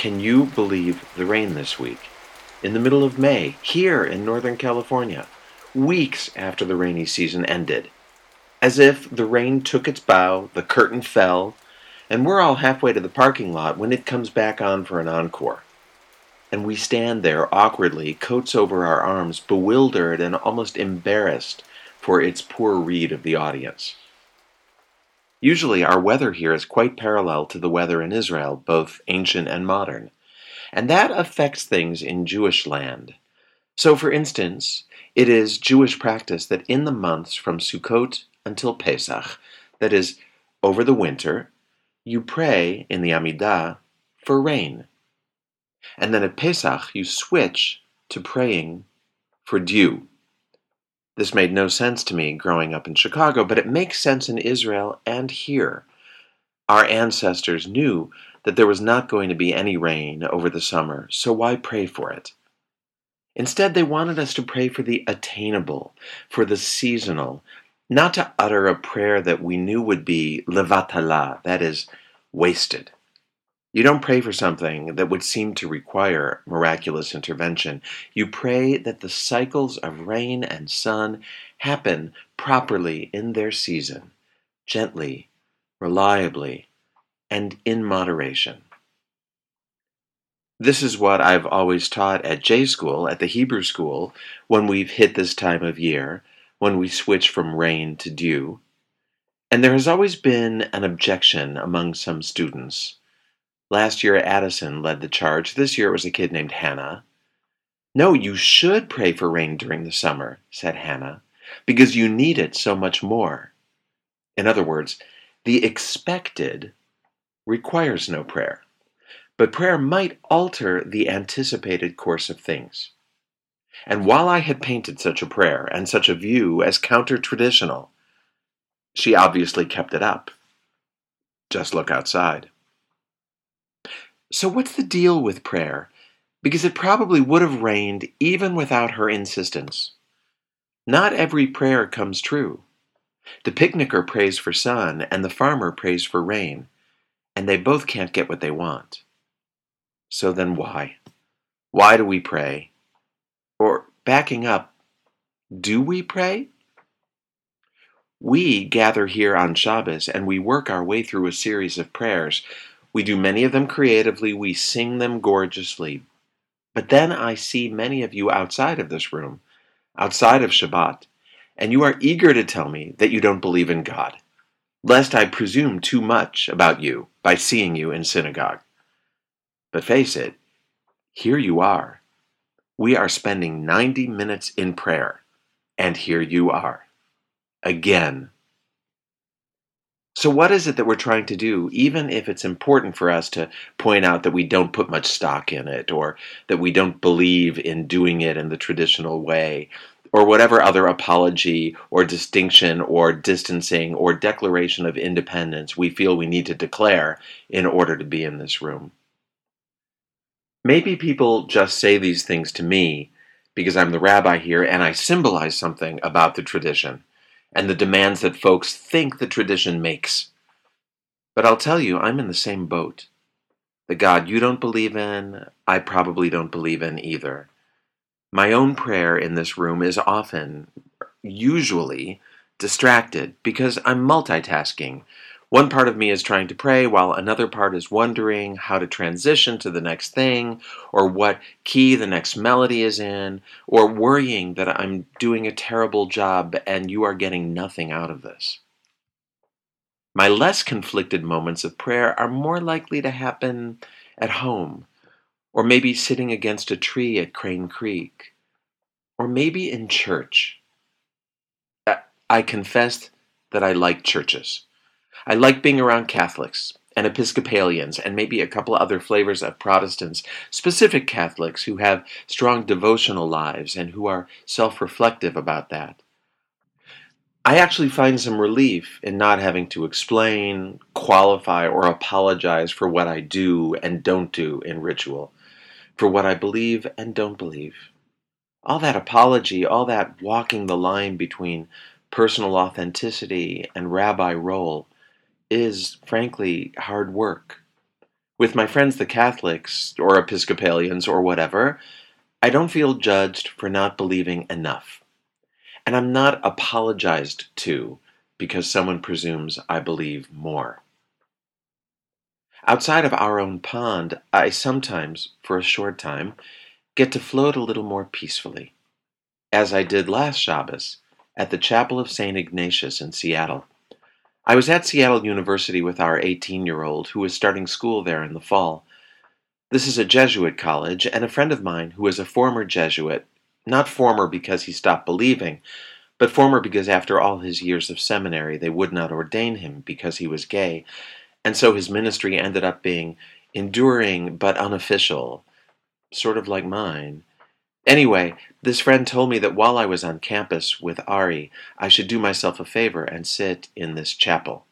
Can you believe the rain this week? In the middle of May, here in Northern California, weeks after the rainy season ended. As if the rain took its bow, the curtain fell, and we're all halfway to the parking lot when it comes back on for an encore. And we stand there awkwardly, coats over our arms, bewildered and almost embarrassed for its poor read of the audience. Usually, our weather here is quite parallel to the weather in Israel, both ancient and modern. And that affects things in Jewish land. So, for instance, it is Jewish practice that in the months from Sukkot until Pesach, that is, over the winter, you pray in the Amidah for rain. And then at Pesach, you switch to praying for dew. This made no sense to me growing up in Chicago, but it makes sense in Israel and here. Our ancestors knew that there was not going to be any rain over the summer, so why pray for it? Instead, they wanted us to pray for the attainable, for the seasonal, not to utter a prayer that we knew would be levatala, that is, wasted. You don't pray for something that would seem to require miraculous intervention. You pray that the cycles of rain and sun happen properly in their season, gently, reliably, and in moderation. This is what I've always taught at J School, at the Hebrew School, when we've hit this time of year, when we switch from rain to dew. And there has always been an objection among some students Last year, Addison led the charge. This year, it was a kid named Hannah. No, you should pray for rain during the summer, said Hannah, because you need it so much more. In other words, the expected requires no prayer, but prayer might alter the anticipated course of things. And while I had painted such a prayer and such a view as counter traditional, she obviously kept it up. Just look outside. So, what's the deal with prayer? Because it probably would have rained even without her insistence. Not every prayer comes true. The picnicker prays for sun, and the farmer prays for rain, and they both can't get what they want. So then, why? Why do we pray? Or, backing up, do we pray? We gather here on Shabbos and we work our way through a series of prayers we do many of them creatively, we sing them gorgeously. But then I see many of you outside of this room, outside of Shabbat, and you are eager to tell me that you don't believe in God, lest I presume too much about you by seeing you in synagogue. But face it, here you are. We are spending 90 minutes in prayer, and here you are. Again so, what is it that we're trying to do, even if it's important for us to point out that we don't put much stock in it, or that we don't believe in doing it in the traditional way, or whatever other apology, or distinction, or distancing, or declaration of independence we feel we need to declare in order to be in this room? Maybe people just say these things to me because I'm the rabbi here and I symbolize something about the tradition and the demands that folks think the tradition makes. But I'll tell you, I'm in the same boat. The God you don't believe in, I probably don't believe in either. My own prayer in this room is often, usually, distracted because I'm multitasking one part of me is trying to pray while another part is wondering how to transition to the next thing, or what key the next melody is in, or worrying that I'm doing a terrible job and you are getting nothing out of this. My less conflicted moments of prayer are more likely to happen at home, or maybe sitting against a tree at Crane Creek, or maybe in church. I confess that I like churches. I like being around Catholics and Episcopalians and maybe a couple other flavors of Protestants, specific Catholics who have strong devotional lives and who are self reflective about that. I actually find some relief in not having to explain, qualify, or apologize for what I do and don't do in ritual, for what I believe and don't believe. All that apology, all that walking the line between personal authenticity and rabbi role is, frankly, hard work. With my friends, the Catholics, or Episcopalians, or whatever, I don't feel judged for not believing enough. And I'm not apologized to because someone presumes I believe more. Outside of our own pond, I sometimes, for a short time, get to float a little more peacefully, as I did last Shabbos at the Chapel of St. Ignatius in Seattle. I was at Seattle University with our 18 year old who was starting school there in the fall. This is a Jesuit college, and a friend of mine who is a former Jesuit, not former because he stopped believing, but former because after all his years of seminary they would not ordain him because he was gay, and so his ministry ended up being enduring but unofficial, sort of like mine. Anyway, this friend told me that while I was on campus with Ari, I should do myself a favor and sit in this chapel.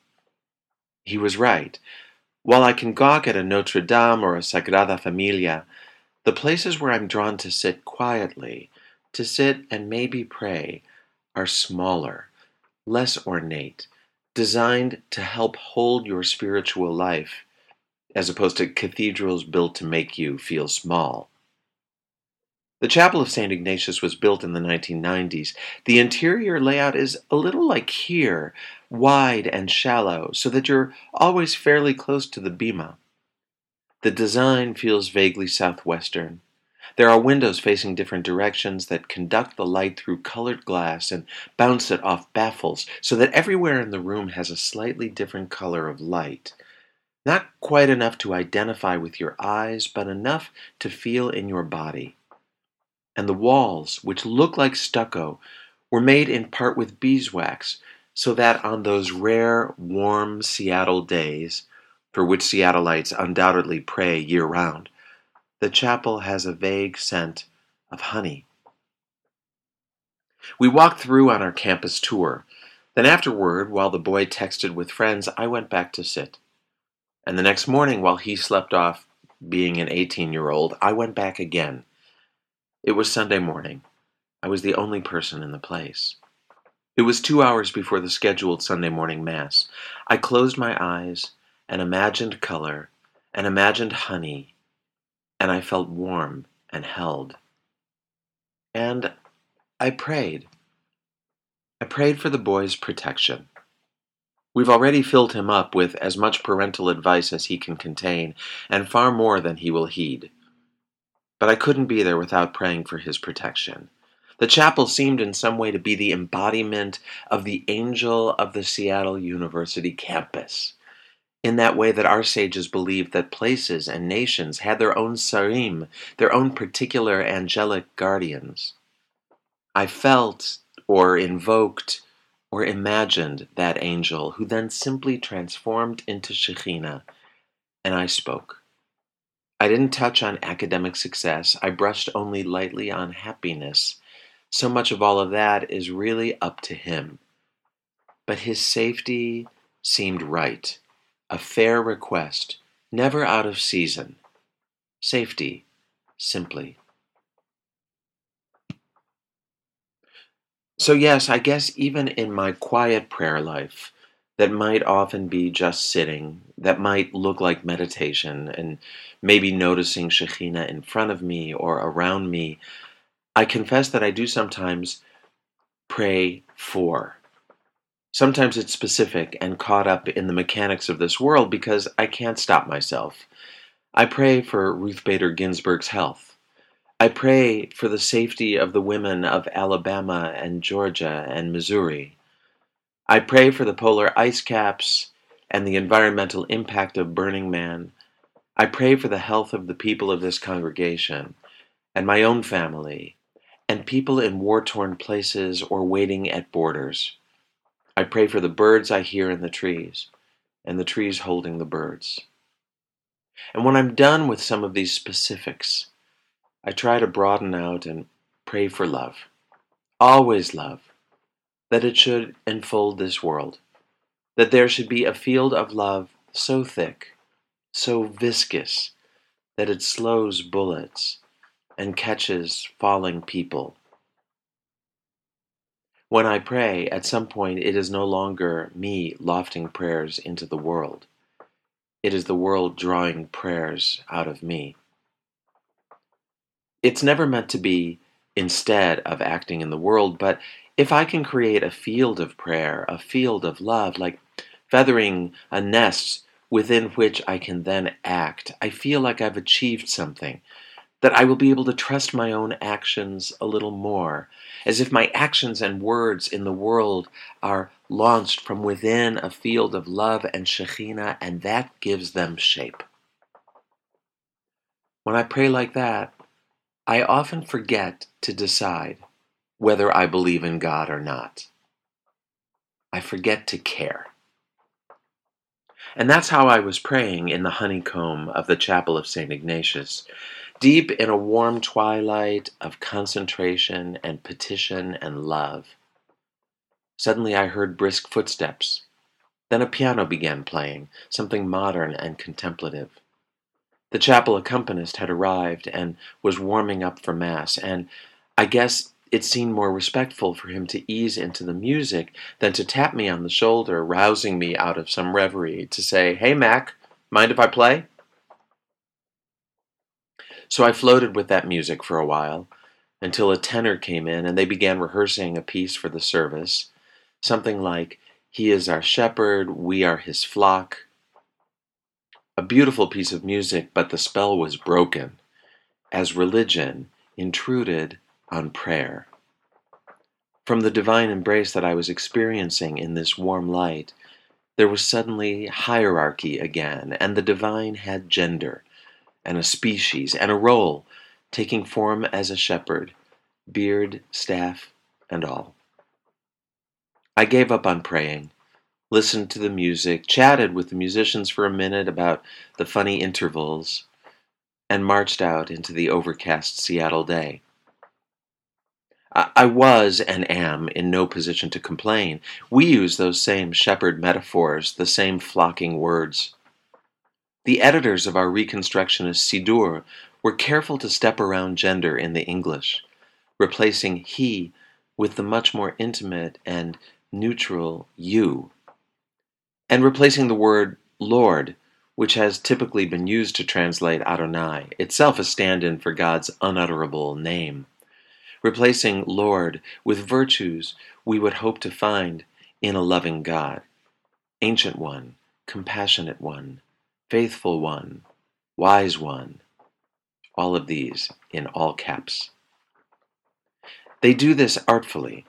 He was right. While I can gawk at a Notre Dame or a Sagrada Familia, the places where I'm drawn to sit quietly, to sit and maybe pray, are smaller, less ornate, designed to help hold your spiritual life, as opposed to cathedrals built to make you feel small. The Chapel of St. Ignatius was built in the 1990s. The interior layout is a little like here, wide and shallow, so that you're always fairly close to the bema. The design feels vaguely southwestern. There are windows facing different directions that conduct the light through colored glass and bounce it off baffles, so that everywhere in the room has a slightly different color of light. Not quite enough to identify with your eyes, but enough to feel in your body and the walls, which look like stucco, were made in part with beeswax, so that on those rare, warm Seattle days, for which Seattleites undoubtedly pray year round, the chapel has a vague scent of honey. We walked through on our campus tour. Then, afterward, while the boy texted with friends, I went back to sit. And the next morning, while he slept off being an 18 year old, I went back again it was Sunday morning. I was the only person in the place. It was two hours before the scheduled Sunday morning Mass. I closed my eyes and imagined color and imagined honey, and I felt warm and held. And I prayed. I prayed for the boy's protection. We've already filled him up with as much parental advice as he can contain, and far more than he will heed but I couldn't be there without praying for his protection. The chapel seemed in some way to be the embodiment of the angel of the Seattle University campus. In that way, that our sages believed that places and nations had their own sarim, their own particular angelic guardians. I felt, or invoked, or imagined that angel, who then simply transformed into Shekhinah, and I spoke. I didn't touch on academic success. I brushed only lightly on happiness. So much of all of that is really up to him. But his safety seemed right. A fair request, never out of season. Safety, simply. So, yes, I guess even in my quiet prayer life, that might often be just sitting, that might look like meditation, and maybe noticing Shekhinah in front of me or around me, I confess that I do sometimes pray for. Sometimes it's specific and caught up in the mechanics of this world because I can't stop myself. I pray for Ruth Bader Ginsburg's health. I pray for the safety of the women of Alabama and Georgia and Missouri. I pray for the polar ice caps and the environmental impact of Burning Man. I pray for the health of the people of this congregation and my own family and people in war torn places or waiting at borders. I pray for the birds I hear in the trees and the trees holding the birds. And when I'm done with some of these specifics, I try to broaden out and pray for love. Always love that it should enfold this world, that there should be a field of love so thick, so viscous, that it slows bullets and catches falling people. When I pray, at some point it is no longer me lofting prayers into the world. it is the world drawing prayers out of me. It's never meant to be instead of acting in the world, but if I can create a field of prayer, a field of love, like feathering a nest within which I can then act, I feel like I've achieved something, that I will be able to trust my own actions a little more, as if my actions and words in the world are launched from within a field of love and Shekhinah, and that gives them shape. When I pray like that, I often forget to decide whether I believe in God or not. I forget to care. And that's how I was praying in the honeycomb of the chapel of St. Ignatius, deep in a warm twilight of concentration and petition and love. Suddenly I heard brisk footsteps. Then a piano began playing, something modern and contemplative. The chapel accompanist had arrived and was warming up for Mass, and I guess it seemed more respectful for him to ease into the music than to tap me on the shoulder, rousing me out of some reverie, to say, Hey, Mac, mind if I play? So I floated with that music for a while until a tenor came in and they began rehearsing a piece for the service, something like, He is our shepherd, we are his flock, a beautiful piece of music, but the spell was broken. As religion intruded on prayer. From the divine embrace that I was experiencing in this warm light, there was suddenly hierarchy again, and the divine had gender, and a species, and a role, taking form as a shepherd, beard, staff, and all. I gave up on praying listened to the music, chatted with the musicians for a minute about the funny intervals, and marched out into the overcast Seattle day. I was and am in no position to complain. We use those same shepherd metaphors, the same flocking words. The editors of our Reconstructionist Siddur were careful to step around gender in the English, replacing he with the much more intimate and neutral you and replacing the word Lord, which has typically been used to translate Adonai, itself a stand in for God's unutterable name. Replacing Lord with virtues we would hope to find in a loving God Ancient One, Compassionate One, Faithful One, Wise One. All of these in all caps. They do this artfully,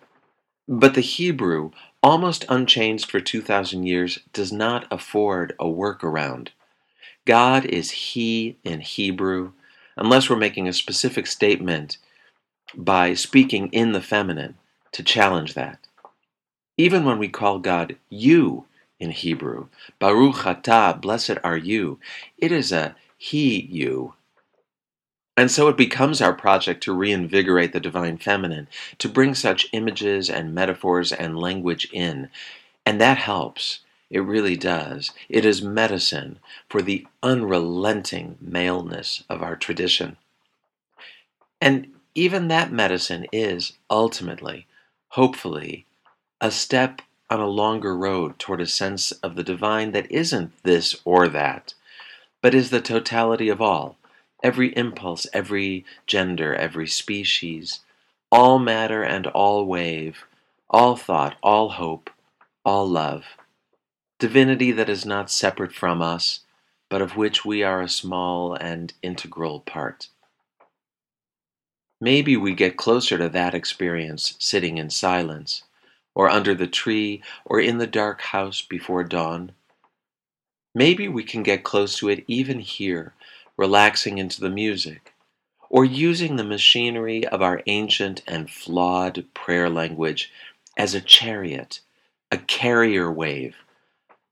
but the Hebrew almost unchanged for 2,000 years, does not afford a workaround. God is He in Hebrew, unless we're making a specific statement by speaking in the feminine to challenge that. Even when we call God you in Hebrew, Baruch atah, blessed are you, it is a He you and so it becomes our project to reinvigorate the divine feminine, to bring such images and metaphors and language in. And that helps. It really does. It is medicine for the unrelenting maleness of our tradition. And even that medicine is ultimately, hopefully, a step on a longer road toward a sense of the divine that isn't this or that, but is the totality of all every impulse, every gender, every species, all matter and all wave, all thought, all hope, all love. Divinity that is not separate from us, but of which we are a small and integral part. Maybe we get closer to that experience sitting in silence, or under the tree, or in the dark house before dawn. Maybe we can get close to it even here relaxing into the music, or using the machinery of our ancient and flawed prayer language as a chariot, a carrier wave,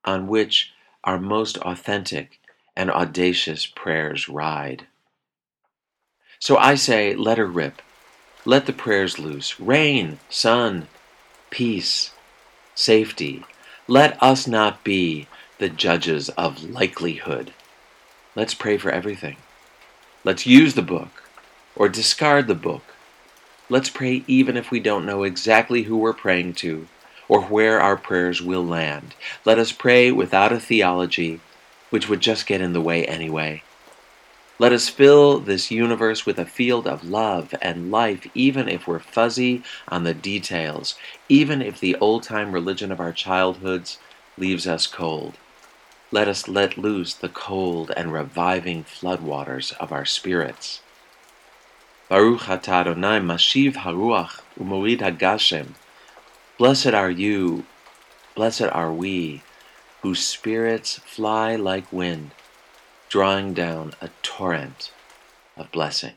on which our most authentic and audacious prayers ride. So I say, let her rip. Let the prayers loose. Rain, sun, peace, safety. Let us not be the judges of likelihood. Let's pray for everything. Let's use the book or discard the book. Let's pray even if we don't know exactly who we're praying to or where our prayers will land. Let us pray without a theology which would just get in the way anyway. Let us fill this universe with a field of love and life, even if we're fuzzy on the details, even if the old time religion of our childhoods leaves us cold. Let us let loose the cold and reviving floodwaters of our spirits. Baruch Adonai mashiv haruach umorid hagashem. Blessed are you, blessed are we, whose spirits fly like wind drawing down a torrent of blessing.